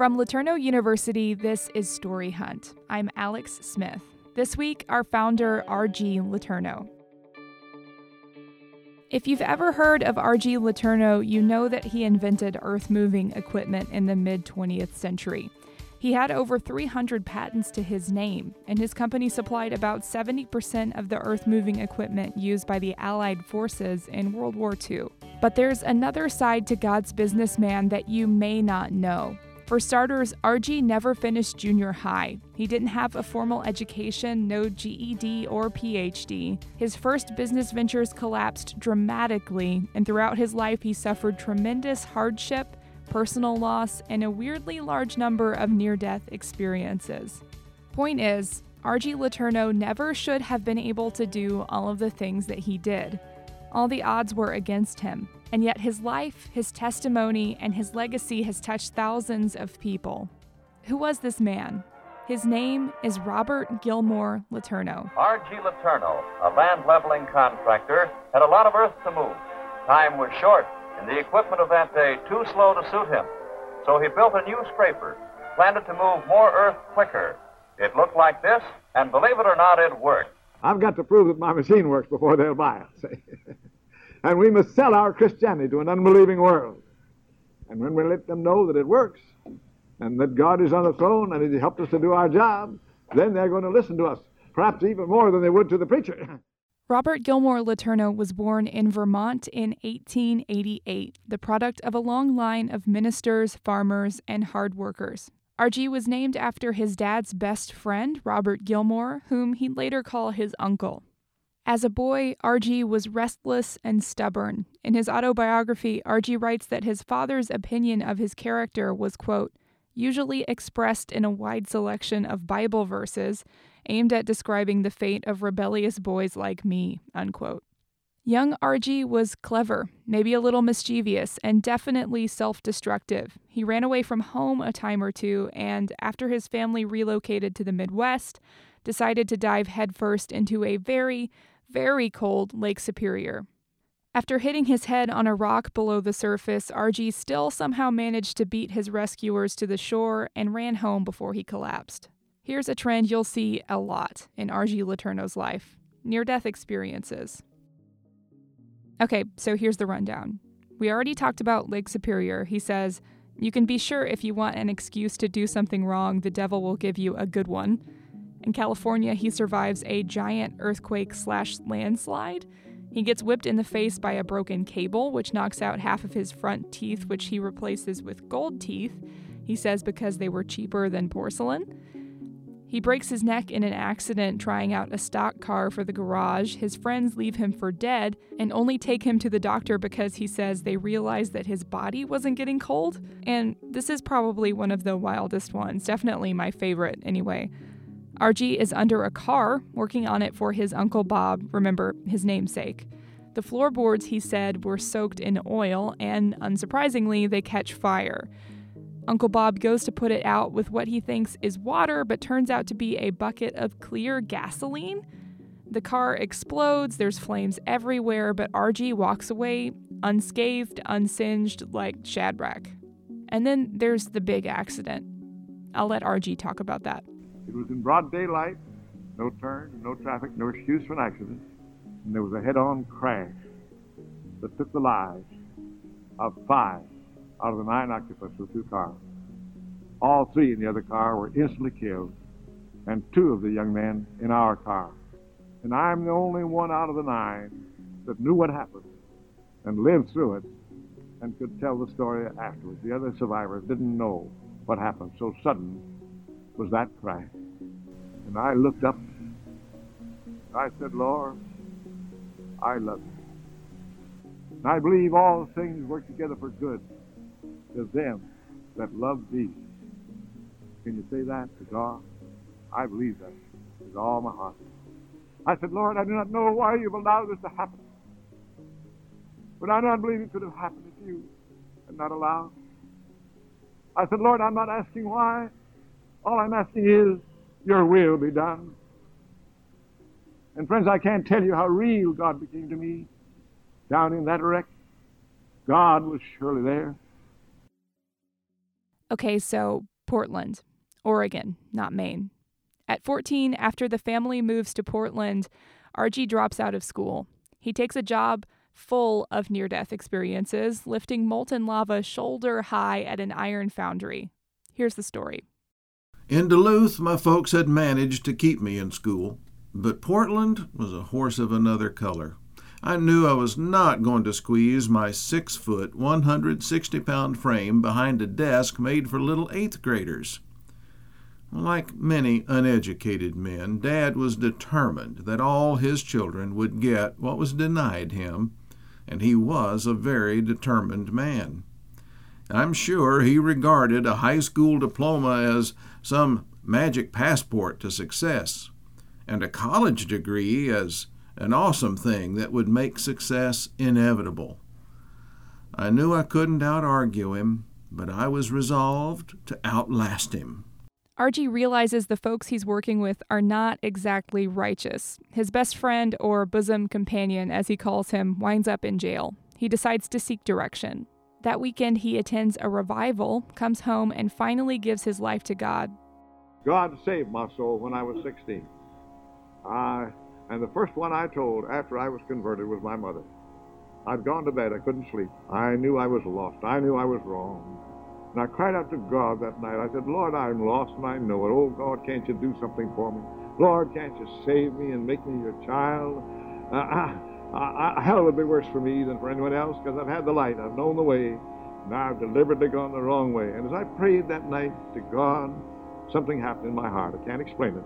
From LeTourneau University, this is Story Hunt. I'm Alex Smith. This week, our founder, R.G. LeTourneau. If you've ever heard of R.G. LeTourneau, you know that he invented earth moving equipment in the mid 20th century. He had over 300 patents to his name, and his company supplied about 70% of the earth moving equipment used by the Allied forces in World War II. But there's another side to God's businessman that you may not know. For starters, RG never finished junior high. He didn't have a formal education, no GED or PhD. His first business ventures collapsed dramatically, and throughout his life, he suffered tremendous hardship, personal loss, and a weirdly large number of near death experiences. Point is, RG LeTourneau never should have been able to do all of the things that he did. All the odds were against him, and yet his life, his testimony, and his legacy has touched thousands of people. Who was this man? His name is Robert Gilmore LeTourneau. R.G. LeTourneau, a land leveling contractor, had a lot of earth to move. Time was short, and the equipment of that day too slow to suit him. So he built a new scraper, planned it to move more earth quicker. It looked like this, and believe it or not, it worked. I've got to prove that my machine works before they'll buy it. and we must sell our Christianity to an unbelieving world. And when we let them know that it works and that God is on the throne and He helped us to do our job, then they're going to listen to us, perhaps even more than they would to the preacher. Robert Gilmore LeTourneau was born in Vermont in 1888, the product of a long line of ministers, farmers, and hard workers. RG was named after his dad's best friend, Robert Gilmore, whom he'd later call his uncle. As a boy, RG was restless and stubborn. In his autobiography, RG writes that his father's opinion of his character was, quote, usually expressed in a wide selection of Bible verses aimed at describing the fate of rebellious boys like me, unquote. Young RG was clever, maybe a little mischievous, and definitely self destructive. He ran away from home a time or two, and after his family relocated to the Midwest, decided to dive headfirst into a very, very cold Lake Superior. After hitting his head on a rock below the surface, RG still somehow managed to beat his rescuers to the shore and ran home before he collapsed. Here's a trend you'll see a lot in RG LeTourneau's life near death experiences. Okay, so here's the rundown. We already talked about Lake Superior. He says, You can be sure if you want an excuse to do something wrong, the devil will give you a good one. In California, he survives a giant earthquake slash landslide. He gets whipped in the face by a broken cable, which knocks out half of his front teeth, which he replaces with gold teeth. He says because they were cheaper than porcelain. He breaks his neck in an accident trying out a stock car for the garage. His friends leave him for dead and only take him to the doctor because he says they realized that his body wasn't getting cold. And this is probably one of the wildest ones, definitely my favorite anyway. RG is under a car working on it for his Uncle Bob, remember his namesake. The floorboards, he said, were soaked in oil, and unsurprisingly, they catch fire. Uncle Bob goes to put it out with what he thinks is water, but turns out to be a bucket of clear gasoline. The car explodes, there's flames everywhere, but RG walks away unscathed, unsinged, like Shadrach. And then there's the big accident. I'll let RG talk about that. It was in broad daylight, no turn, no traffic, no excuse for an accident, and there was a head on crash that took the lives of five out of the nine occupants of the two cars. All three in the other car were instantly killed, and two of the young men in our car. And I'm the only one out of the nine that knew what happened and lived through it and could tell the story afterwards. The other survivors didn't know what happened. So sudden was that crash. And I looked up. I said, Lord, I love you. And I believe all things work together for good to them that love thee. Can you say that to God? I believe that with all my heart. I said, Lord, I do not know why you've allowed this to happen. But I don't believe it could have happened if you had not allowed. I said, Lord, I'm not asking why. All I'm asking is, your will be done. And friends, I can't tell you how real God became to me down in that wreck. God was surely there. Okay, so Portland, Oregon, not Maine. At 14, after the family moves to Portland, RG drops out of school. He takes a job full of near death experiences, lifting molten lava shoulder high at an iron foundry. Here's the story. In Duluth, my folks had managed to keep me in school, but Portland was a horse of another color. I knew I was not going to squeeze my six foot, 160 pound frame behind a desk made for little eighth graders. Like many uneducated men, Dad was determined that all his children would get what was denied him, and he was a very determined man. I'm sure he regarded a high school diploma as some magic passport to success, and a college degree as an awesome thing that would make success inevitable. I knew I couldn't out argue him, but I was resolved to outlast him. RG realizes the folks he's working with are not exactly righteous. His best friend, or bosom companion as he calls him, winds up in jail. He decides to seek direction. That weekend, he attends a revival, comes home, and finally gives his life to God. God saved my soul when I was 16. I, and the first one I told after I was converted was my mother. I'd gone to bed, I couldn't sleep. I knew I was lost, I knew I was wrong. And I cried out to God that night. I said, Lord, I'm lost and I know it. Oh, God, can't you do something for me? Lord, can't you save me and make me your child? Uh, I, I, I, hell would be worse for me than for anyone else because I've had the light. I've known the way. Now I've deliberately gone the wrong way. And as I prayed that night to God, something happened in my heart. I can't explain it.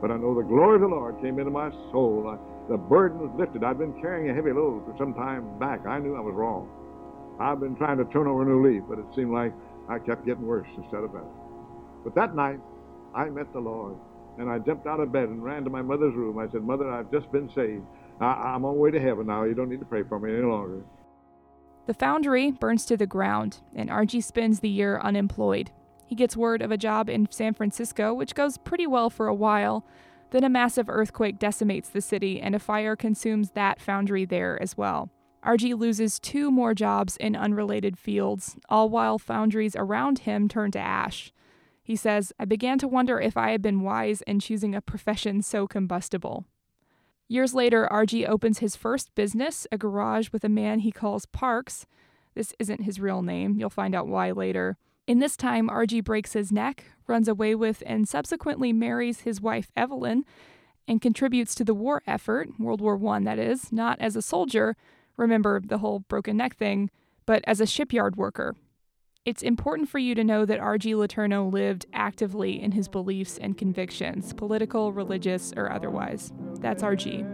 But I know the glory of the Lord came into my soul. I, the burden was lifted. I'd been carrying a heavy load for some time back. I knew I was wrong. I've been trying to turn over a new leaf, but it seemed like I kept getting worse instead of better. But that night, I met the Lord, and I jumped out of bed and ran to my mother's room. I said, Mother, I've just been saved. I- am on my way to heaven now. You don't need to pray for me any longer. The foundry burns to the ground, and RG spends the year unemployed. He gets word of a job in San Francisco, which goes pretty well for a while. Then a massive earthquake decimates the city, and a fire consumes that foundry there as well. RG loses two more jobs in unrelated fields, all while foundries around him turn to ash. He says, I began to wonder if I had been wise in choosing a profession so combustible. Years later, RG opens his first business, a garage with a man he calls Parks. This isn't his real name, you'll find out why later. In this time, RG breaks his neck, runs away with, and subsequently marries his wife Evelyn, and contributes to the war effort, World War I, that is, not as a soldier, Remember the whole broken neck thing, but as a shipyard worker. It's important for you to know that R.G. LeTourneau lived actively in his beliefs and convictions, political, religious, or otherwise. That's R.G.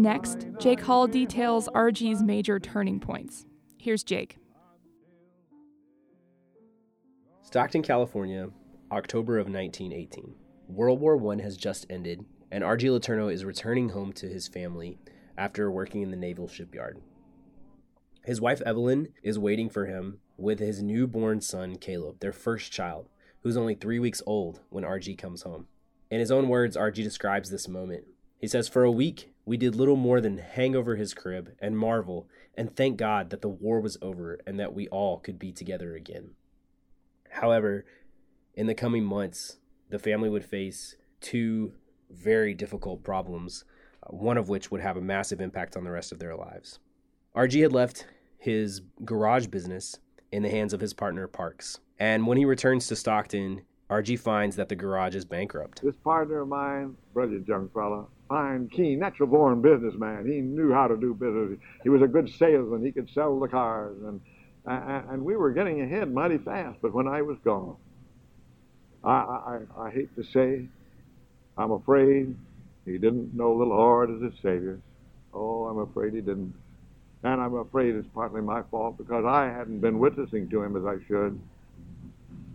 Next, Jake Hall details RG's major turning points. Here's Jake. Stockton, California, October of 1918. World War I has just ended, and R.G. LeTourneau is returning home to his family after working in the naval shipyard. His wife Evelyn is waiting for him with his newborn son Caleb, their first child, who's only three weeks old when RG comes home. In his own words, RG describes this moment. He says, For a week, we did little more than hang over his crib and marvel and thank God that the war was over and that we all could be together again. However, in the coming months, the family would face two very difficult problems, uh, one of which would have a massive impact on the rest of their lives. RG had left his garage business in the hands of his partner Parks. And when he returns to Stockton, RG finds that the garage is bankrupt. This partner of mine, brilliant young fella, fine, keen, natural born businessman. He knew how to do business. He was a good salesman. He could sell the cars. And, and we were getting ahead mighty fast. But when I was gone, I, I, I hate to say, I'm afraid he didn't know the Lord as his Savior. Oh, I'm afraid he didn't. And I'm afraid it's partly my fault because I hadn't been witnessing to him as I should.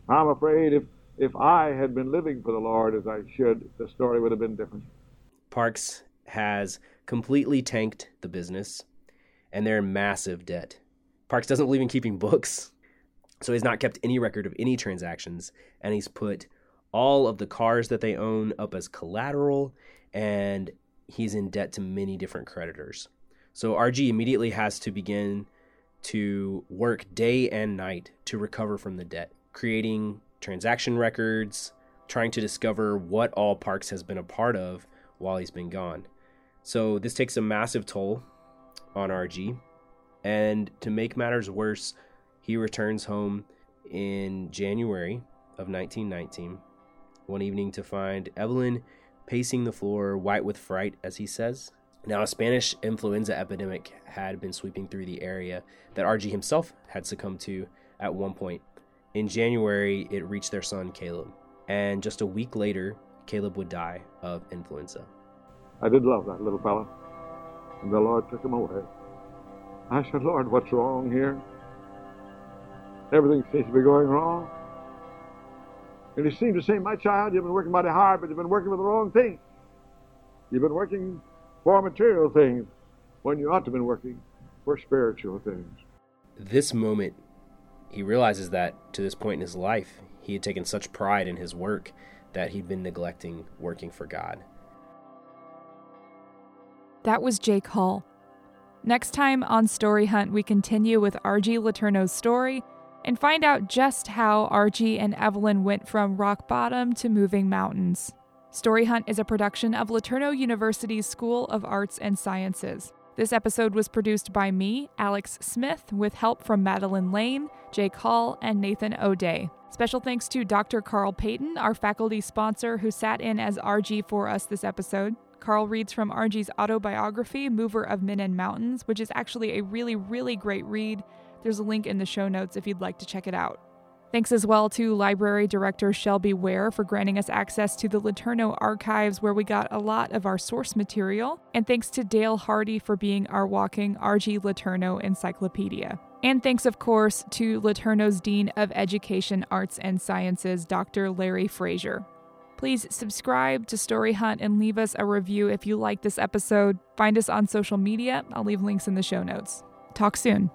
I'm afraid if, if I had been living for the Lord as I should, the story would have been different. Parks has completely tanked the business, and they're in massive debt. Parks doesn't believe in keeping books. So he's not kept any record of any transactions, and he's put all of the cars that they own up as collateral, and he's in debt to many different creditors. So RG immediately has to begin to work day and night to recover from the debt, creating transaction records, trying to discover what all Parks has been a part of while he's been gone. So this takes a massive toll on RG. And to make matters worse, he returns home in January of 1919, one evening to find Evelyn pacing the floor, white with fright, as he says. Now, a Spanish influenza epidemic had been sweeping through the area that RG himself had succumbed to at one point. In January, it reached their son, Caleb. And just a week later, Caleb would die of influenza. I did love that little fellow, and the Lord took him away. I said, Lord, what's wrong here? Everything seems to be going wrong. And he seemed to say, My child, you've been working mighty hard, but you've been working for the wrong thing. You've been working for material things when you ought to have been working for spiritual things. This moment, he realizes that to this point in his life, he had taken such pride in his work that he'd been neglecting working for God. That was Jake Hall. Next time on Story Hunt, we continue with RG LeTourneau's story and find out just how RG and Evelyn went from rock bottom to moving mountains. Story Hunt is a production of LeTourneau University's School of Arts and Sciences. This episode was produced by me, Alex Smith, with help from Madeline Lane, Jake Hall, and Nathan O'Day. Special thanks to Dr. Carl Payton, our faculty sponsor, who sat in as RG for us this episode. Carl reads from RG's autobiography, Mover of Men and Mountains, which is actually a really, really great read. There's a link in the show notes if you'd like to check it out. Thanks as well to Library Director Shelby Ware for granting us access to the LeTourneau archives where we got a lot of our source material. And thanks to Dale Hardy for being our walking RG LeTourneau encyclopedia. And thanks, of course, to LeTourneau's Dean of Education, Arts, and Sciences, Dr. Larry Frazier. Please subscribe to Story Hunt and leave us a review if you like this episode. Find us on social media. I'll leave links in the show notes. Talk soon.